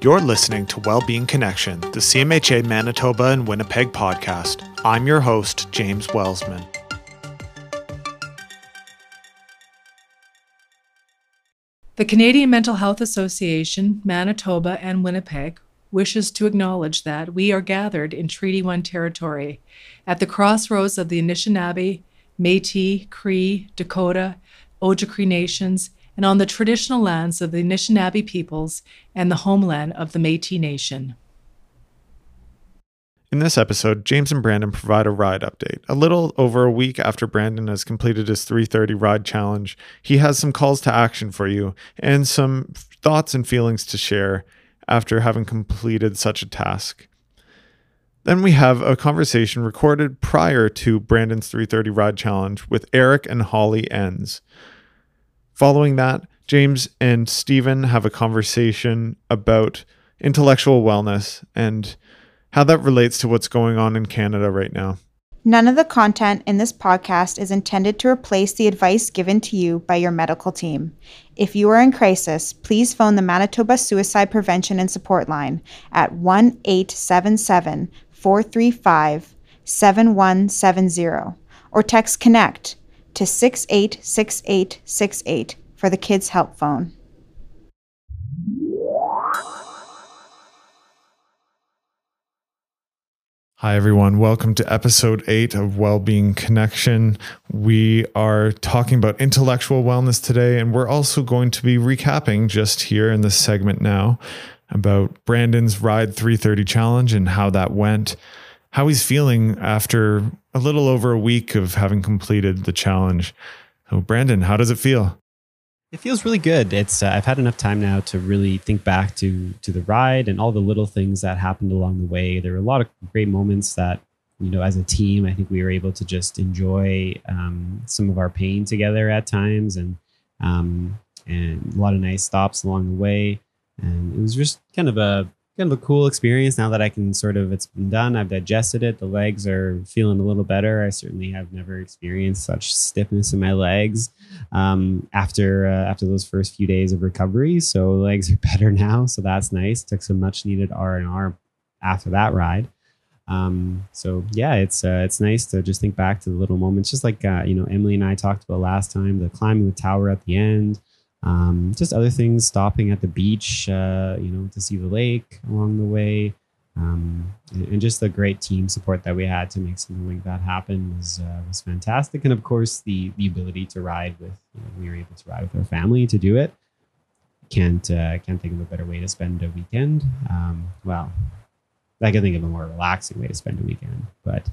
You're listening to Wellbeing Connection, the CMHA Manitoba and Winnipeg podcast. I'm your host, James Wellsman. The Canadian Mental Health Association, Manitoba and Winnipeg wishes to acknowledge that we are gathered in Treaty 1 territory at the crossroads of the Anishinaabe, Metis, Cree, Dakota, Ojibwe nations and on the traditional lands of the Anishinaabe peoples and the homeland of the Metis Nation. In this episode, James and Brandon provide a ride update. A little over a week after Brandon has completed his 330 ride challenge, he has some calls to action for you and some thoughts and feelings to share after having completed such a task. Then we have a conversation recorded prior to Brandon's 330 ride challenge with Eric and Holly Enns. Following that, James and Stephen have a conversation about intellectual wellness and how that relates to what's going on in Canada right now. None of the content in this podcast is intended to replace the advice given to you by your medical team. If you are in crisis, please phone the Manitoba Suicide Prevention and Support Line at 1 877 435 7170 or text CONNECT to 686868 for the Kids Help Phone. Hi, everyone. Welcome to episode eight of Wellbeing Connection. We are talking about intellectual wellness today, and we're also going to be recapping just here in this segment now about Brandon's Ride 330 challenge and how that went how he's feeling after a little over a week of having completed the challenge. So, Brandon, how does it feel? It feels really good. It's uh, I've had enough time now to really think back to to the ride and all the little things that happened along the way. There were a lot of great moments that you know as a team I think we were able to just enjoy um, some of our pain together at times and um, and a lot of nice stops along the way. And it was just kind of a kind of a cool experience now that I can sort of it's been done. I've digested it. The legs are feeling a little better. I certainly have never experienced such stiffness in my legs um, after uh, after those first few days of recovery. So legs are better now. So that's nice. Took some much needed R and R after that ride. Um, so yeah, it's uh, it's nice to just think back to the little moments, just like uh, you know Emily and I talked about last time. The climbing the tower at the end, um, just other things, stopping at the beach, uh, you know, to see the lake along the way, um, and, just the great team support that we had to make something like that happen was uh, was fantastic. And of course, the the ability to ride with, you know, we were able to ride with our family to do it. Can't uh, can't think of a better way to spend a weekend. Um, well, I can think of a more relaxing way to spend a weekend, but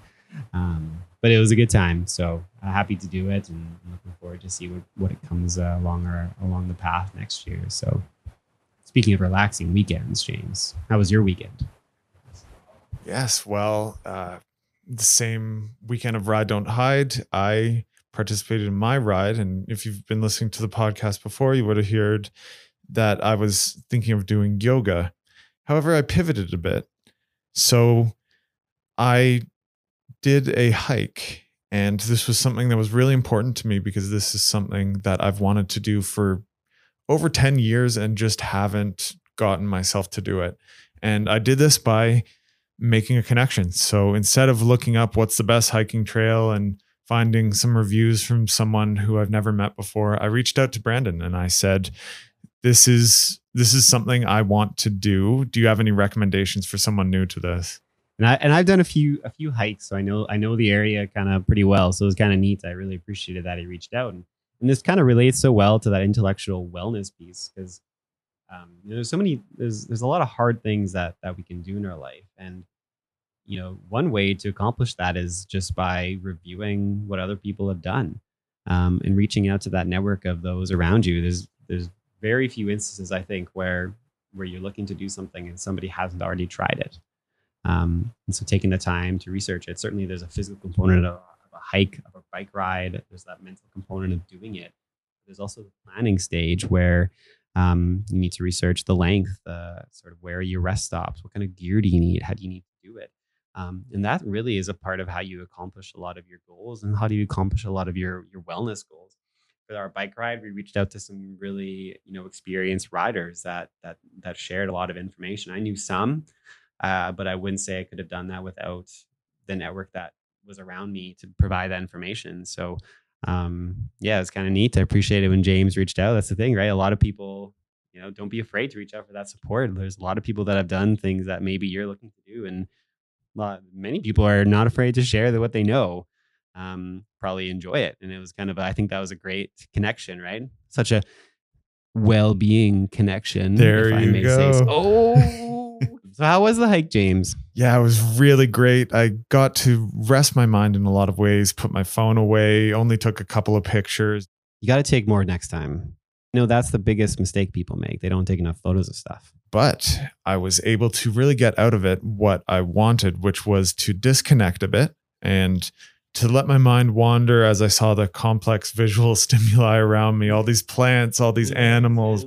um, but it was a good time. So uh, happy to do it and looking forward to see what, what it comes uh, along our, along the path next year. So speaking of relaxing weekends, James, how was your weekend? Yes, well, uh, the same weekend of Ride Don't Hide, I participated in my ride. And if you've been listening to the podcast before, you would have heard that I was thinking of doing yoga. However, I pivoted a bit. So I did a hike. And this was something that was really important to me because this is something that I've wanted to do for over 10 years and just haven't gotten myself to do it. And I did this by making a connection. So instead of looking up what's the best hiking trail and finding some reviews from someone who I've never met before, I reached out to Brandon and I said, this is this is something I want to do. Do you have any recommendations for someone new to this? And I and I've done a few a few hikes, so I know I know the area kind of pretty well. So it was kind of neat. I really appreciated that he reached out, and, and this kind of relates so well to that intellectual wellness piece because um, you know, there's so many there's there's a lot of hard things that that we can do in our life, and you know one way to accomplish that is just by reviewing what other people have done um, and reaching out to that network of those around you. There's there's very few instances I think where where you're looking to do something and somebody hasn't already tried it. Um, and so taking the time to research it, certainly there's a physical component of, of a hike, of a bike ride. There's that mental component of doing it. There's also the planning stage where um, you need to research the length, uh, sort of where your rest stops, what kind of gear do you need, how do you need to do it. Um, and that really is a part of how you accomplish a lot of your goals and how do you accomplish a lot of your your wellness goals. for our bike ride, we reached out to some really you know experienced riders that that that shared a lot of information. I knew some, uh, but I wouldn't say I could have done that without the network that was around me to provide that information. So um, yeah, it's kind of neat. I appreciate it when James reached out. That's the thing, right? A lot of people, you know, don't be afraid to reach out for that support. There's a lot of people that have done things that maybe you're looking to do, and lot, many people are not afraid to share the, what they know. Um, probably enjoy it, and it was kind of, a, I think that was a great connection, right? Such a well-being connection. There you go. So. Oh. So how was the hike, James? Yeah, it was really great. I got to rest my mind in a lot of ways, put my phone away, only took a couple of pictures. You got to take more next time. You know, that's the biggest mistake people make. They don't take enough photos of stuff. But I was able to really get out of it what I wanted, which was to disconnect a bit and to let my mind wander as I saw the complex visual stimuli around me, all these plants, all these animals,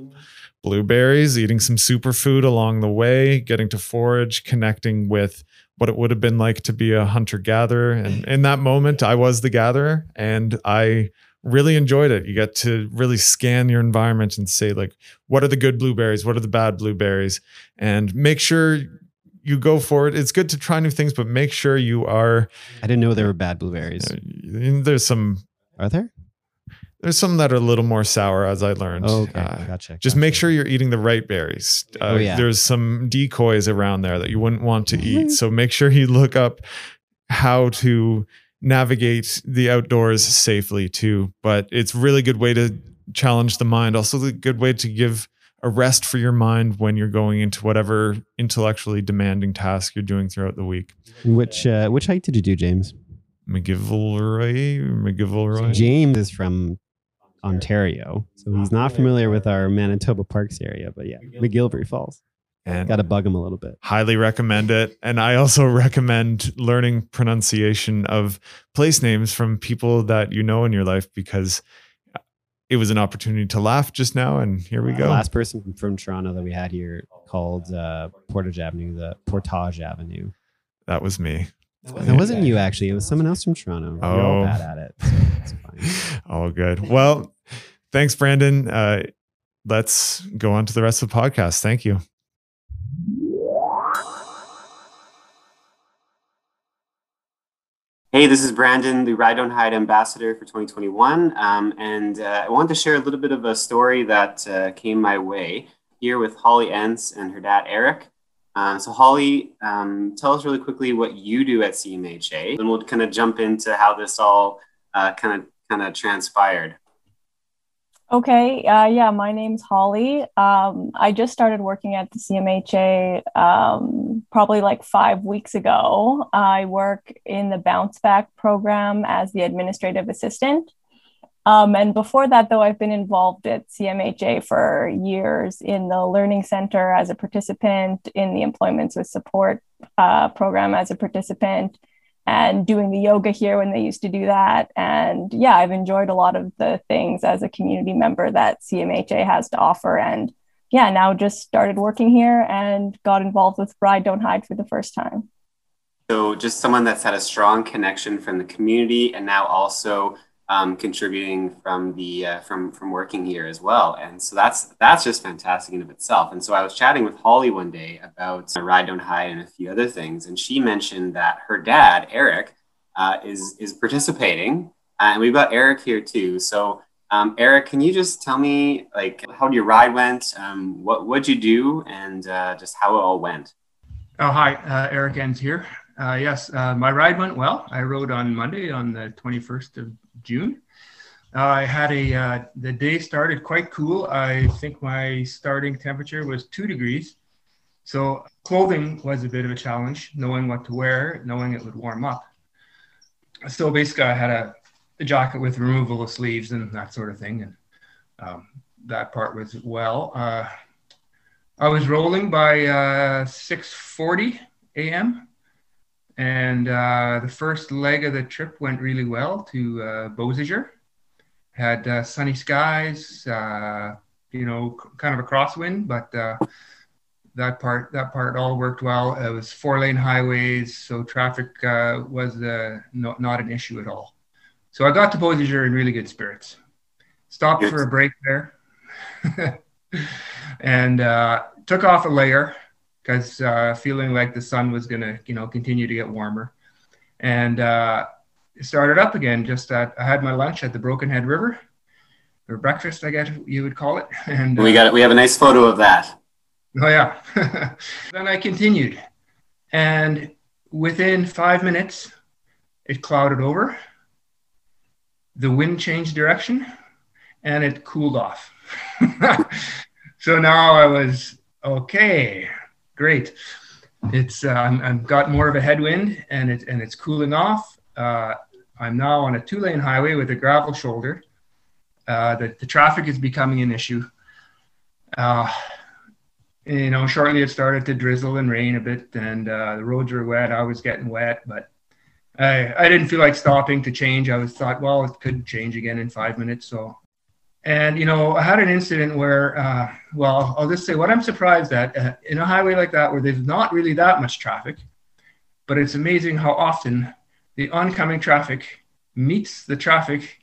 blueberries, eating some superfood along the way, getting to forage, connecting with what it would have been like to be a hunter gatherer. And in that moment, I was the gatherer and I really enjoyed it. You get to really scan your environment and say, like, what are the good blueberries? What are the bad blueberries? And make sure you go for it. It's good to try new things, but make sure you are. I didn't know there were bad blueberries. Uh, there's some. Are there? There's some that are a little more sour, as I learned. Oh, okay, uh, gotcha. Just gotcha. make sure you're eating the right berries. Uh, oh, yeah. There's some decoys around there that you wouldn't want to eat. So make sure you look up how to navigate the outdoors safely too. But it's really good way to challenge the mind. Also, a good way to give a rest for your mind when you're going into whatever intellectually demanding task you're doing throughout the week. Which uh, which hike did you do, James? McGillivray. McGillivray. James is from Ontario. So he's not familiar with our Manitoba Parks area, but yeah, McGillivray Falls. And got to bug him a little bit. Highly recommend it. And I also recommend learning pronunciation of place names from people that you know in your life because it was an opportunity to laugh just now. And here we go. The last person from Toronto that we had here called uh, Portage Avenue, the Portage Avenue. That was me. That wasn't you actually. It was someone else from Toronto. Oh, You're all bad at it. So it's fine. all good. Well, thanks, Brandon. Uh, let's go on to the rest of the podcast. Thank you. Hey, this is Brandon, the Ride Don't Hide ambassador for 2021. Um, and uh, I wanted to share a little bit of a story that uh, came my way here with Holly Entz and her dad, Eric. Um, so, Holly, um, tell us really quickly what you do at CMHA, and we'll kind of jump into how this all kind of kind of transpired. Okay, uh, yeah, my name's Holly. Um, I just started working at the CMHA um, probably like five weeks ago. I work in the Bounce Back program as the administrative assistant. Um, and before that, though, I've been involved at CMHA for years in the Learning Center as a participant, in the Employments with Support uh, program as a participant, and doing the yoga here when they used to do that. And yeah, I've enjoyed a lot of the things as a community member that CMHA has to offer. And yeah, now just started working here and got involved with Ride Don't Hide for the first time. So, just someone that's had a strong connection from the community and now also um, contributing from the uh, from from working here as well. And so that's that's just fantastic in of itself. And so I was chatting with Holly one day about Ride Don't Hide and a few other things, and she mentioned that her dad Eric uh, is is participating, uh, and we've got Eric here too. So. Um, Eric, can you just tell me like how your ride went? Um, what what'd you do, and uh, just how it all went? Oh, hi, uh, Eric Enns here. Uh, yes, uh, my ride went well. I rode on Monday on the 21st of June. Uh, I had a, uh, the day started quite cool. I think my starting temperature was two degrees. So clothing was a bit of a challenge, knowing what to wear, knowing it would warm up. So basically, I had a, a jacket with removable sleeves and that sort of thing. And um, that part was well. Uh, I was rolling by uh, 6:40 a.m. And uh, the first leg of the trip went really well to uh, Beausejour. Had uh, sunny skies, uh, you know, kind of a crosswind, but uh, that part that part all worked well. It was four lane highways, so traffic uh, was uh, no, not an issue at all. So I got to Beausejour in really good spirits. stopped for a break there, and uh, took off a layer because uh, feeling like the sun was going to, you know, continue to get warmer, and uh, started up again. Just at, I had my lunch at the Brokenhead River, or breakfast, I guess you would call it, and We got we have a nice photo of that. Oh yeah. then I continued, and within five minutes, it clouded over. The wind changed direction, and it cooled off. so now I was okay, great. It's uh, I'm, I've got more of a headwind, and it and it's cooling off. Uh, I'm now on a two-lane highway with a gravel shoulder. Uh, the, the traffic is becoming an issue. Uh, you know, shortly it started to drizzle and rain a bit, and uh, the roads were wet. I was getting wet, but I I didn't feel like stopping to change. I was thought, well, it could change again in five minutes. So, and you know, I had an incident where, uh, well, I'll just say what I'm surprised at uh, in a highway like that where there's not really that much traffic, but it's amazing how often the oncoming traffic meets the traffic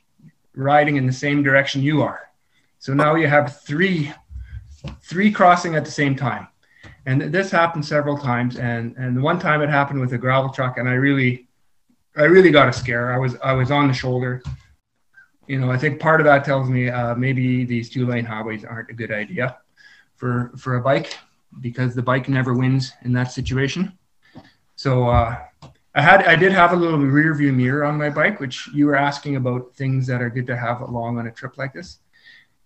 riding in the same direction you are. So now you have three three crossing at the same time. And this happened several times. And and the one time it happened with a gravel truck, and I really, I really got a scare. I was I was on the shoulder. You know, I think part of that tells me uh, maybe these two lane highways aren't a good idea for for a bike because the bike never wins in that situation. So uh, I had I did have a little rear view mirror on my bike, which you were asking about things that are good to have along on a trip like this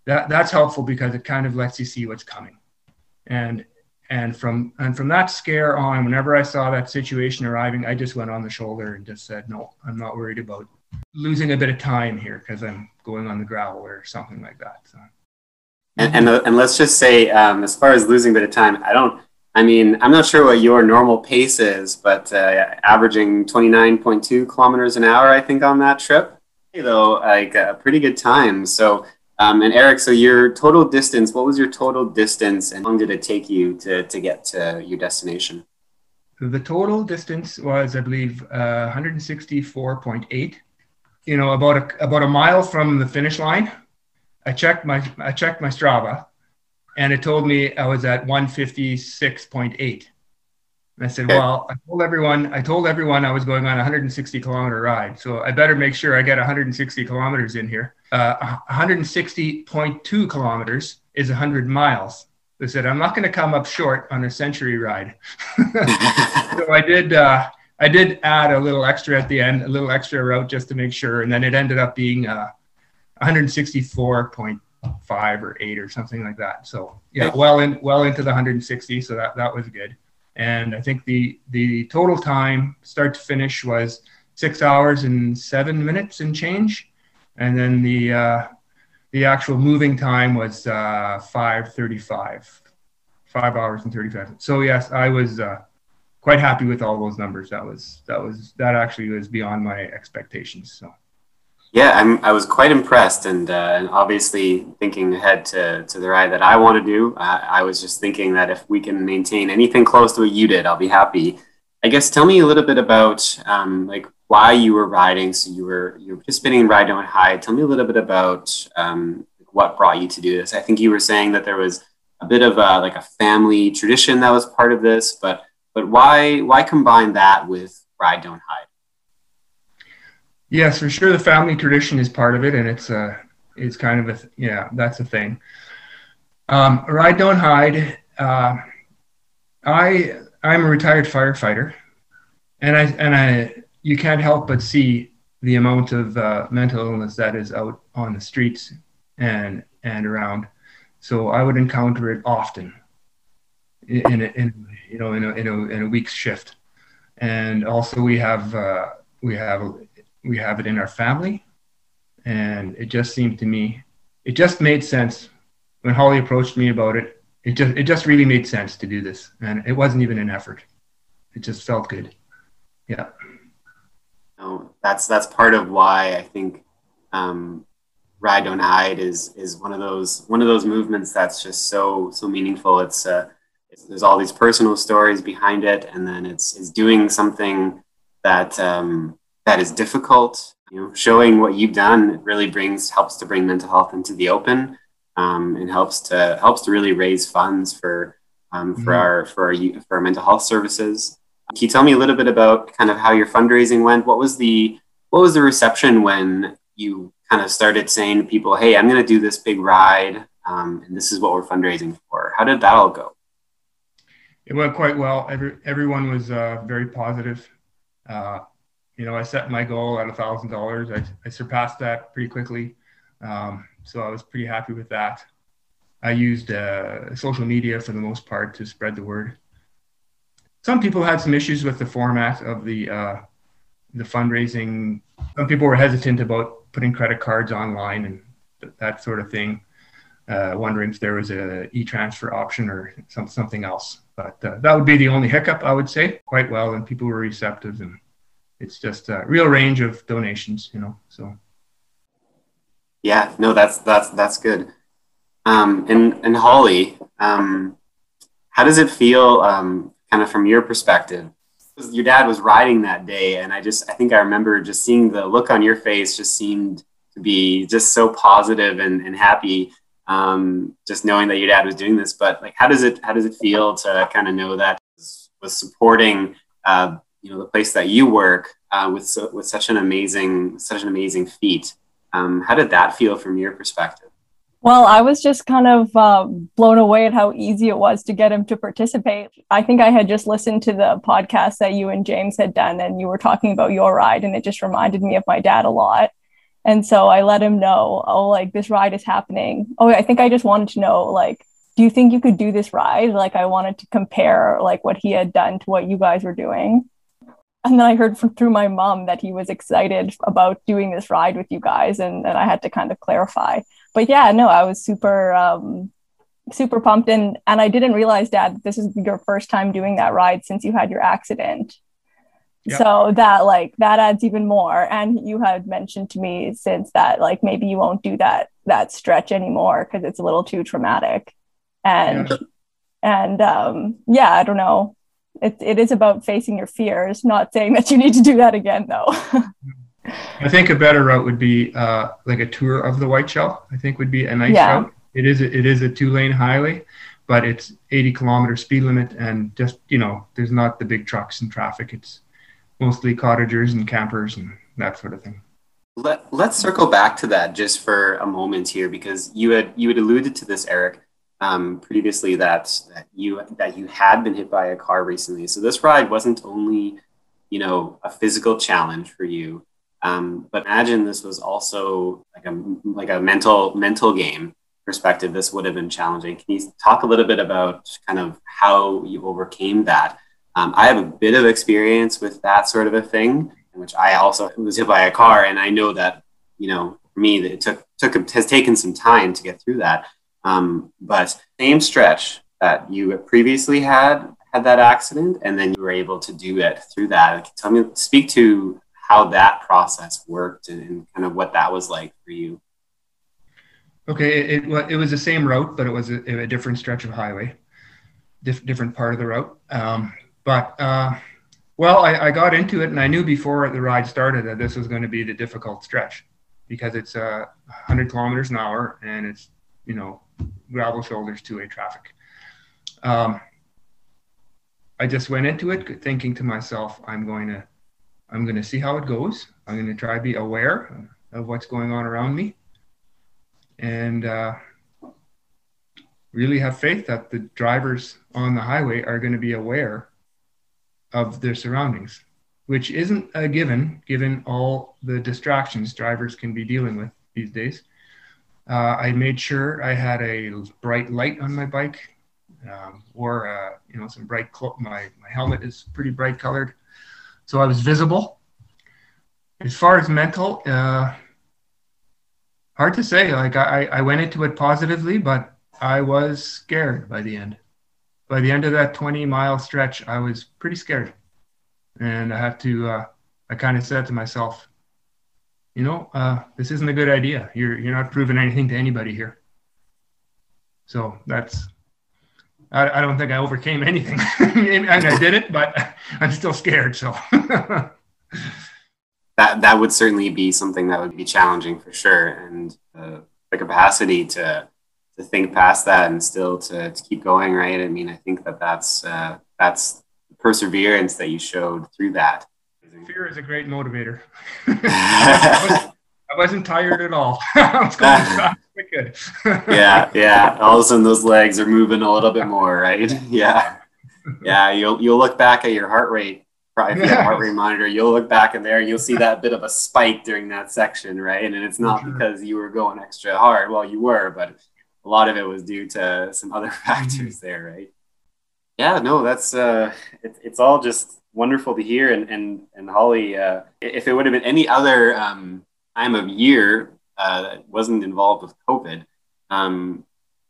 that that's helpful because it kind of lets you see what's coming and and from and from that scare on whenever i saw that situation arriving i just went on the shoulder and just said no i'm not worried about losing a bit of time here because i'm going on the gravel or something like that so And and, uh, and let's just say, um, as far as losing a bit of time, I don't. I mean, I'm not sure what your normal pace is, but uh, averaging 29.2 kilometers an hour, I think, on that trip, Hey, though, like a pretty good time. So, um, and Eric, so your total distance, what was your total distance, and how long did it take you to to get to your destination? the total distance was i believe uh, 164.8 you know about a, about a mile from the finish line i checked my i checked my strava and it told me i was at 156.8 and i said Okay. well i told everyone i told everyone i was going on a 160 kilometer ride so i better make sure i get 160 kilometers in here uh, 160.2 kilometers is 100 miles they said i'm not going to come up short on a century ride so I did. Uh, I did add a little extra at the end, a little extra route just to make sure, and then it ended up being uh, 164.5 or eight or something like that. So yeah, well in well into the 160. So that that was good. And I think the the total time start to finish was six hours and seven minutes and change, and then the uh, the actual moving time was uh, 5:35, five hours and 35. So yes, I was. Uh, quite happy with all those numbers. That was that was that actually was beyond my expectations. So Yeah, I'm, I was quite impressed, and, uh, and obviously thinking ahead to, to the ride that I want to do. Uh, I was just thinking that if we can maintain anything close to what you did, I'll be happy. I guess tell me a little bit about um, like why you were riding. So you were you were participating in Ride Don't Hide. Tell me a little bit about um, what brought you to do this. I think you were saying that there was a bit of a, like a family tradition that was part of this, but but why why combine that with Ride Don't Hide? yes, for sure, the family tradition is part of it, and it's uh it's kind of a th- yeah that's a thing. Um, ride don't hide. Uh, I I'm a retired firefighter, and I and I you can't help but see the amount of uh, mental illness that is out on the streets and and around. So I would encounter it often in, in, a, in you know in a, in a in a week's shift, and also we have uh, we have we have it in our family, and it just seemed to me it just made sense when Holly approached me about it. It just it just really made sense to do this, and it wasn't even an effort. It just felt good. Yeah. know, that's that's part of why I think um, Ride Don't Hide is is one of those one of those movements that's just so so meaningful. It's, uh, it's there's all these personal stories behind it, and then it's it's doing something that um, that is difficult you know, showing what you've done really brings helps to bring mental health into the open, um, and helps to helps to really raise funds for um, for mm-hmm. our for our for our mental health services. Can you tell me a little bit about kind of how your fundraising went? What was the what was the reception when you kind of started saying to people, "Hey, I'm going to do this big ride, um, and this is what we're fundraising for"? How did that all go? It went quite well. Every everyone was uh, very positive. Uh, you know, I set my goal at a thousand dollars. I surpassed that pretty quickly, um, so I was pretty happy with that. I used uh, social media for the most part to spread the word. Some people had some issues with the format of the uh, the fundraising. Some people were hesitant about putting credit cards online and th- that sort of thing, uh, wondering if there was a e-transfer option or some, something else. But uh, that would be the only hiccup, I would say, quite well, and people were receptive, and it's just a real range of donations, you know. So. Yeah, no, that's that's that's good. Um, and and Holly, um, how does it feel, um, kind of from your perspective? Your dad was riding that day, and I just I think I remember just seeing the look on your face just seemed to be just so positive and, and happy. Um, just knowing that your dad was doing this, but like, how does it how does it feel to kind of know that was supporting uh, you know the place that you work uh, with so, with such an amazing such an amazing feat? Um, how did that feel from your perspective? Well, I was just kind of uh, blown away at how easy it was to get him to participate. I think I had just listened to the podcast that you and James had done, and you were talking about your ride, and it just reminded me of my dad a lot. And so I let him know, oh, like this ride is happening. Oh, I think I just wanted to know, like, do you think you could do this ride? Like, I wanted to compare like what he had done to what you guys were doing. And then I heard from through my mom that he was excited about doing this ride with you guys, and, and I had to kind of clarify but yeah, no, I was super um, super pumped and and I didn't realize dad this is your first time doing that ride since you had your accident. Yep. So that like that adds even more and you had mentioned to me since that like maybe you won't do that that stretch anymore because it's a little too traumatic. And yeah. and um yeah, I don't know. It, it is about facing your fears, not saying that you need to do that again though. I think a better route would be uh, like a tour of the Whiteshell. I think would be a nice yeah. route. It is a, it is a two lane highway, but it's 80 kilometer speed limit, and just you know, there's not the big trucks and traffic. It's mostly cottagers and campers and that sort of thing. Let Let's circle back to that just for a moment here, because you had you had alluded to this, Eric, um, previously that that you that you had been hit by a car recently. So this ride wasn't only you know a physical challenge for you um, but imagine this was also like a like a mental mental game perspective. This would have been challenging. Can you talk a little bit about kind of how you overcame that? Um, I have a bit of experience with that sort of a thing, in which I also was hit by a car, and I know that you know for me that it took took has taken some time to get through that. Um, but same stretch that you previously had had that accident, and then you were able to do it through that. Tell me, speak to how that process worked and, and kind of what that was like for you. Okay, it, it, it was the same route, but it was a, a different stretch of highway, diff, different part of the route. Um, but uh, well, I, I, got into it, and I knew before the ride started that this was going to be the difficult stretch because it's uh, 100 kilometers an hour and it's you know gravel shoulders, two-way traffic. Um, I just went into it thinking to myself, I'm going to I'm going to see how it goes. I'm going to try to be aware of what's going on around me and uh, really have faith that the drivers on the highway are going to be aware of their surroundings, which isn't a given given all the distractions drivers can be dealing with these days. Uh, I made sure I had a bright light on my bike, um, or uh, you know some bright. Clo- my my helmet is pretty bright colored so I was visible. As far as mental, uh, hard to say. Like I, I went into it positively, but I was scared by the end. By the end of that 20 mile stretch, I was pretty scared. And I have to, uh, I kind of said to myself, you know, uh, this isn't a good idea. You're, you're not proving anything to anybody here. So that's I, I don't think I overcame anything. and I did it, but I'm still scared. So that that would certainly be something that would be challenging for sure, and uh, the capacity to to think past that and still to, to keep going, right? I mean, I think that that's uh, that's perseverance that you showed through that. Fear is a great motivator. I wasn't tired at all. I was going fast, good. yeah, yeah. All of a sudden, those legs are moving a little bit more, right? Yeah, yeah. You'll you'll look back at your heart rate. Probably if you have a heart rate monitor, you'll look back in there and you'll see that bit of a spike during that section, right? And it's not sure. because you were going extra hard. Well, you were, but a lot of it was due to some other factors there, right? Yeah, no, that's uh, it, it's all just wonderful to hear. And and and Holly, uh, if it would have been any other um, time of year uh, that wasn't involved with COVID, um,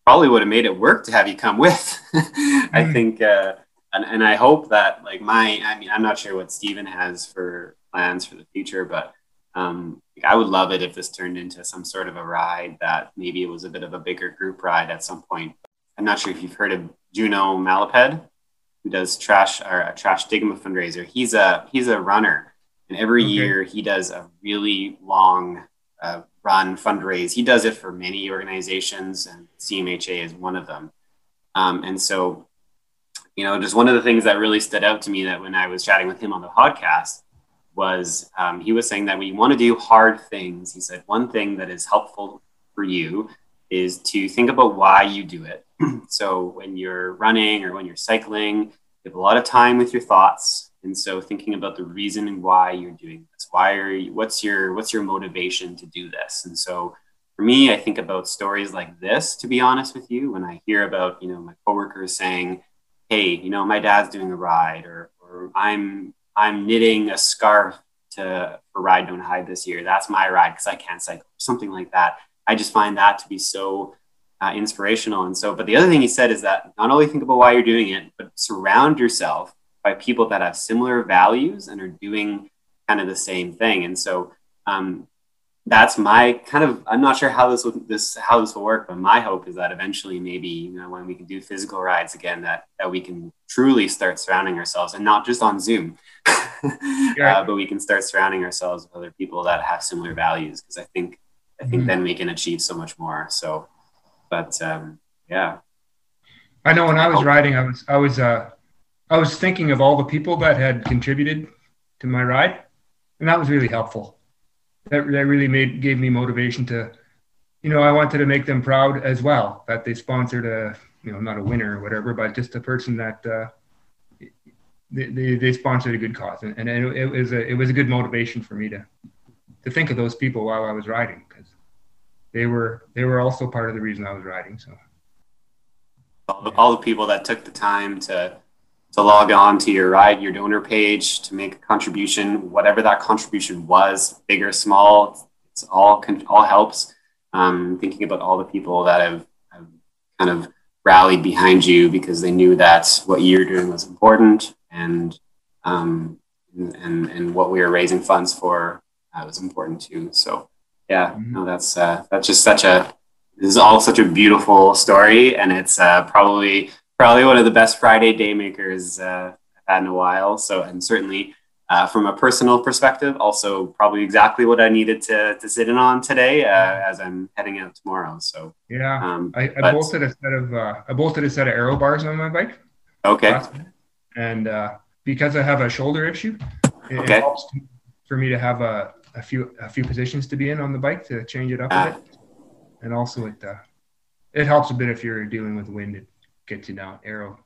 probably would have made it work to have you come with. I mm. think, uh, and and I hope that like my, I mean, I'm not sure what Stephen has for plans for the future, but um, I would love it if this turned into some sort of a ride that maybe it was a bit of a bigger group ride at some point. I'm not sure if you've heard of Juno Malaped, who does trash or a trash stigma fundraiser. He's a he's a runner, and every okay. year he does a really long uh, run fundraise. He does it for many organizations, and CMHA is one of them. Um, and so, you know, just one of the things that really stood out to me that when I was chatting with him on the podcast was um, he was saying that when you want to do hard things, he said one thing that is helpful for you is to think about why you do it. so when you're running or when you're cycling, you have a lot of time with your thoughts. And so thinking about the reason why you're doing this, why are you, what's your, what's your motivation to do this? And so for me, I think about stories like this, to be honest with you, when I hear about, you know, my coworkers saying, Hey, you know, my dad's doing a ride or, or I'm, I'm knitting a scarf to for ride don't hide this year. That's my ride because I can't cycle, something like that. I just find that to be so uh, inspirational. And so, but the other thing he said is that not only think about why you're doing it, but surround yourself by people that have similar values and are doing kind of the same thing. And so, um, that's my kind of i'm not sure how this will this how this will work but my hope is that eventually maybe you know when we can do physical rides again that that we can truly start surrounding ourselves and not just on zoom uh, but we can start surrounding ourselves with other people that have similar values because i think i think mm-hmm. then we can achieve so much more. So but um yeah. I know when i was riding i was i was uh i was thinking of all the people that had contributed to my ride and that was really helpful. That, that really made gave me motivation to you know i wanted to make them proud as well that they sponsored a you know not a winner or whatever but just a person that uh, they, they, they sponsored a good cause. And, and it, it, was a it was a good motivation for me to to think of those people while i was riding because they were they were also part of the reason i was riding so. All the, all the people that took the time to to log on to your ride your donor page to make a contribution whatever that contribution was big or small it's all all helps. Um, thinking about all the people that have, have kind of rallied behind you because they knew that what you're doing was important and um, and and what we were raising funds for uh, was important too so yeah mm-hmm. no that's uh, that's just such a this is all such a beautiful story and it's uh, probably probably one of the best Friday day makers uh, I've had in a while. So, and certainly uh, from a personal perspective, also probably exactly what I needed to, to sit in on today uh, as I'm heading out tomorrow. So, yeah, um, I, I but, bolted a set of uh, I bolted a set of aero bars on my bike. Okay. And uh, because I have a shoulder issue, it, okay. it helps for me to have a, a few a few positions to be in on the bike to change it up a ah. bit, and also it uh, it helps a bit if you're dealing with wind. It, get you down arrow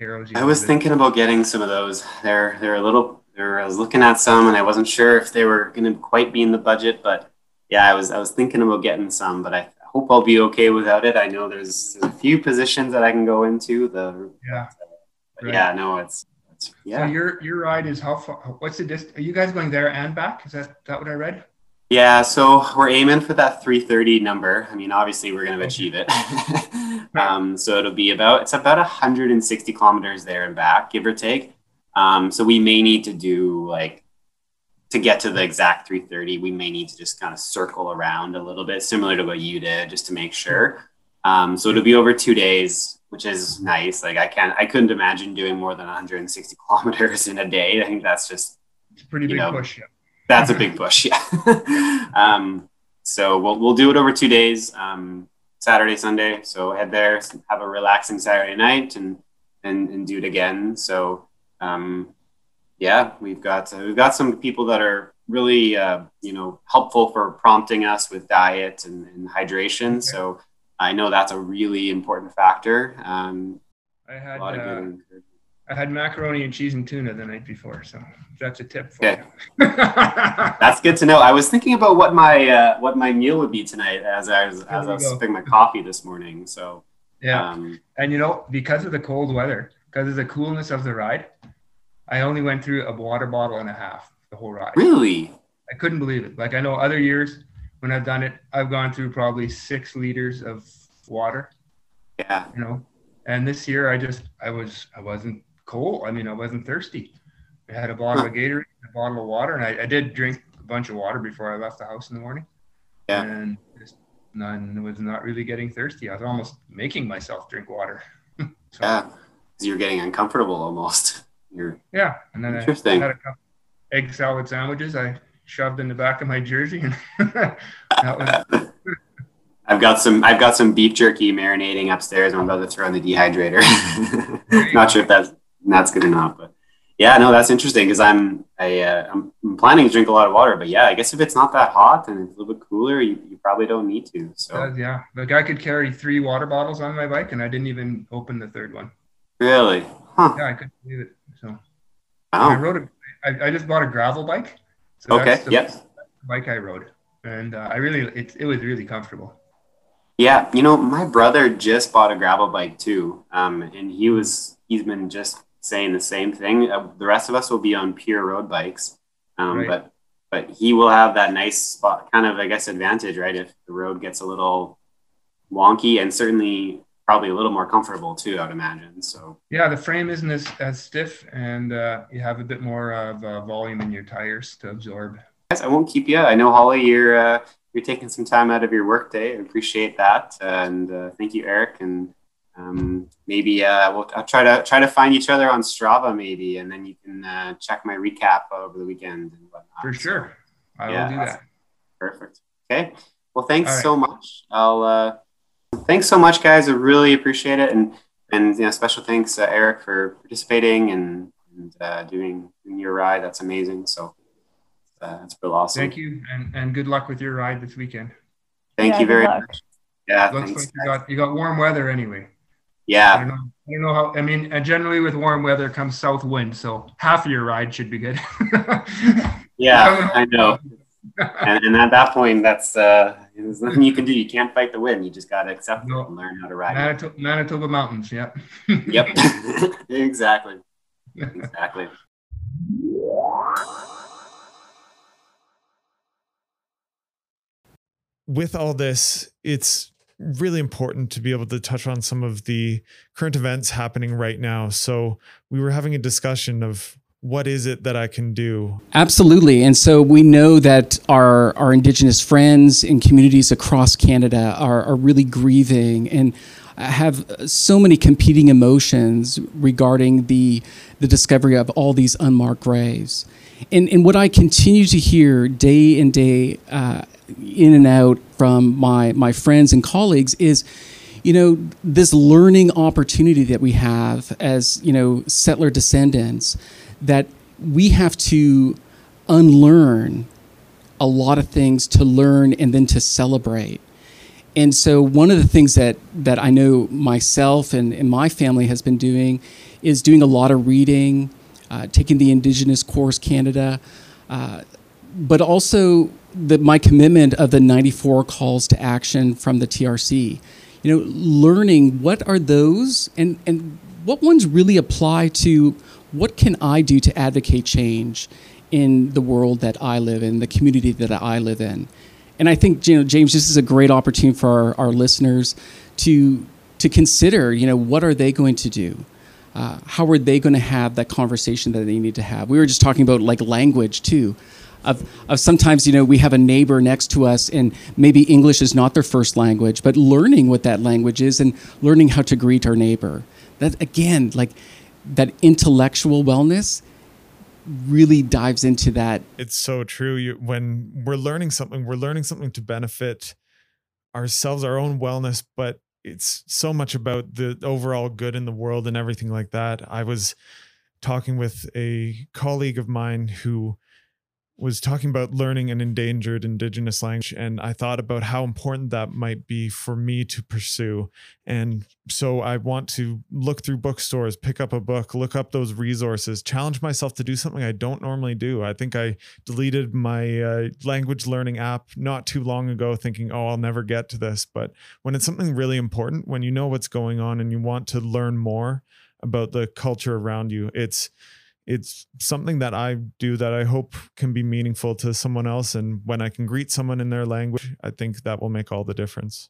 arrows. I was thinking about getting some of those. They're they're a little. They're, I was looking at some, and I wasn't sure if they were going to quite be in the budget. But yeah, I was I was thinking about getting some, but I hope I'll be okay without it. I know there's, there's a few positions that I can go into. The yeah, right. yeah, no, it's, it's yeah. So your your ride is how far? What's the distance? Are you guys going there and back? Is that that what I read? Yeah, so we're aiming for that 330 number. I mean, obviously, we're going to achieve it. um, so it'll be about it's about 160 kilometers there and back, give or take. Um, so we may need to do like to get to the exact 330. We may need to just kind of circle around a little bit, similar to what you did, just to make sure. Um, so it'll be over two days, which is nice. Like I can't, I couldn't imagine doing more than 160 kilometers in a day. I think that's just it's pretty big know, push. Yeah That's a big push. Yeah. um, so we'll we'll do it over two days, um, Saturday, Sunday. So head there, have a relaxing Saturday night, and and and do it again. So um, yeah, we've got uh, we've got some people that are really uh, you know helpful for prompting us with diet and, and hydration. Okay. So I know that's a really important factor. Um, I had uh, I had macaroni and cheese and tuna the night before, so that's a tip for okay. you. that's good to know. I was thinking about what my uh, what my meal would be tonight as I was as I was sipping my coffee this morning. So yeah, um, and you know because of the cold weather, because of the coolness of the ride, I only went through a water bottle and a half the whole ride. Really? I couldn't believe it. Like I know other years when I've done it, I've gone through probably six liters of water. Yeah. You know, and this year I just I was I wasn't cold. I mean I wasn't thirsty. I had a bottle huh. of Gatorade, a bottle of water, and I, I did drink a bunch of water before I left the house in the morning. Yeah. And just none was not really getting thirsty. I was almost making myself drink water. so, yeah. You're getting uncomfortable almost. You're yeah. And then Interesting. I had a couple egg salad sandwiches I shoved in the back of my jersey. Was I've got some I've got some beef jerky marinating upstairs. I'm about to throw in the dehydrator. not sure if that's that's good or not, but yeah, no, that's interesting because I'm I uh, I'm planning to drink a lot of water, but yeah, I guess if it's not that hot and it's a little bit cooler, you, you probably don't need to. So uh, yeah, like I could carry three water bottles on my bike, and I didn't even open the third one. Really? Huh. Yeah, I couldn't believe it. So wow. I rode a I, I just bought a gravel bike. So okay. Yep. Bike I rode, and uh, I really it it was really comfortable. Yeah, you know, my brother just bought a gravel bike too, um, and he was he's been just saying the same thing. Uh, the rest of us will be on pure road bikes, um, right. but but he will have that nice spot, kind of I guess advantage, right? If the road gets a little wonky, and certainly probably a little more comfortable too, I'd imagine. So yeah, the frame isn't as, as stiff, and uh, you have a bit more of uh, volume in your tires to absorb. Guys, I won't keep you. I know Holly, you're uh, you're taking some time out of your workday. I appreciate that, and uh, thank you, Eric. And um, maybe uh, we'll I'll try to try to find each other on Strava, maybe, and then you can uh, check my recap over the weekend and whatnot. For sure, I yeah, will do that. Perfect. Okay. Well, thanks right. so much. I'll thanks so much, guys. I really appreciate it, and and you know, special thanks, uh, Eric, for participating and, and uh, doing, doing your ride. That's amazing. So uh, that's real awesome. Thank you, and and good luck with your ride this weekend. Thank yeah, you very much. Yeah, looks thanks, like you got you got warm weather anyway. Yeah. I don't, know, I don't know how. I mean, generally with warm weather comes south wind, so half of your ride should be good. yeah, I know. and, and, at that point, that's uh, there's nothing you can do. You can't fight the wind. You just got to accept no. it and learn how to ride. Manitoba, Manitoba Mountains. Yep. yep. exactly. Exactly. With all this, it's really important to be able to touch on some of the current events happening right now. So, we were having a discussion of what is it that I can do? Absolutely. And so we know that our, our Indigenous friends and communities across Canada are, are really grieving and have so many competing emotions regarding the, the discovery of all these unmarked graves. And, and what I continue to hear day in, day uh, in and out from my, my friends and colleagues is you know this learning opportunity that we have as you know settler descendants that we have to unlearn a lot of things to learn and then to celebrate. And so one of the things that that I know myself and, and my family has been doing is doing a lot of reading, uh, taking the Indigenous course Canada, uh, but also the, my commitment of the 94 calls to action from the TRC. You know, learning what are those and, and what ones really apply to what can I do to advocate change in the world that I live in, the community that I live in? And I think, you know, James, this is a great opportunity for our, our listeners to to consider, you know, what are they going to do? Uh, how are they going to have that conversation that they need to have? We were just talking about like language too. Of, of sometimes, you know, we have a neighbor next to us and maybe English is not their first language, but learning what that language is and learning how to greet our neighbor. That again, like that intellectual wellness really dives into that. It's so true. You, when we're learning something, we're learning something to benefit ourselves, our own wellness, but it's so much about the overall good in the world and everything like that. I was talking with a colleague of mine who was talking about learning an endangered indigenous language and i thought about how important that might be for me to pursue. And so i want to look through bookstores pick up a book look up those resources challenge myself to do something i don't normally do. I think i deleted my uh, language learning app not too long ago thinking oh i'll never get to this. But when it's something really important when you know what's going on and you want to learn more about the culture around you it's it's something that I do that I hope can be meaningful to someone else. And when I can greet someone in their language, I think that will make all the difference.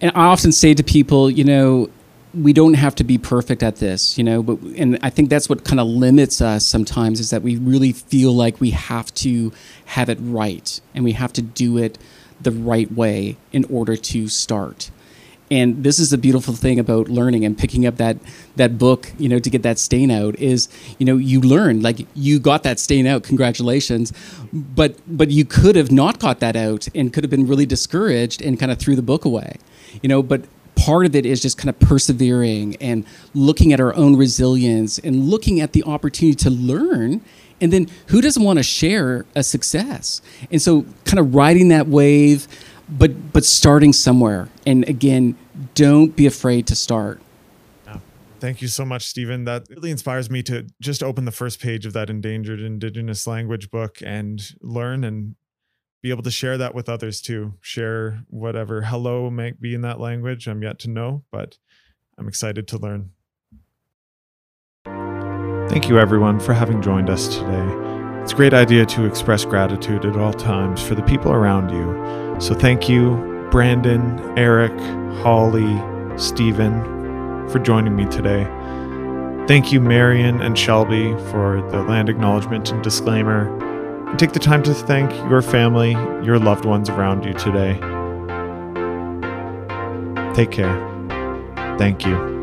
And I often say to people, you know, we don't have to be perfect at this, you know, but and I think that's what kind of limits us sometimes is that we really feel like we have to have it right and we have to do it the right way in order to start and this is the beautiful thing about learning and picking up that that book you know to get that stain out is you know you learn like you got that stain out congratulations. But but you could have not got that out and could have been really discouraged and kind of threw the book away you know? But part of it is just kind of persevering and looking at our own resilience and looking at the opportunity to learn. And then who doesn't want to share a success? And so kind of riding that wave but but starting somewhere and again don't be afraid to start Thank you so much, Stephen. That really inspires me to just open the first page of that endangered indigenous language book and learn and be able to share that with others too. Share whatever hello might be in that language. I'm yet to know, but I'm excited to learn. Thank you, everyone, for having joined us today. It's a great idea to express gratitude at all times for the people around you so thank you, Brandon, Eric, Holly, Stephen, for joining me today. Thank you, Marion and Shelby, for the land acknowledgement and disclaimer. And take the time to thank your family, your loved ones around you today. Take care. Thank you.